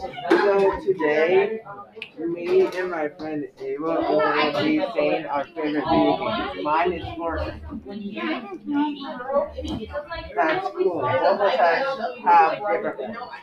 So today, me and my friend Ava will be saying our favorite video games. Mine is Fortnite. That's cool. All of us have different ones.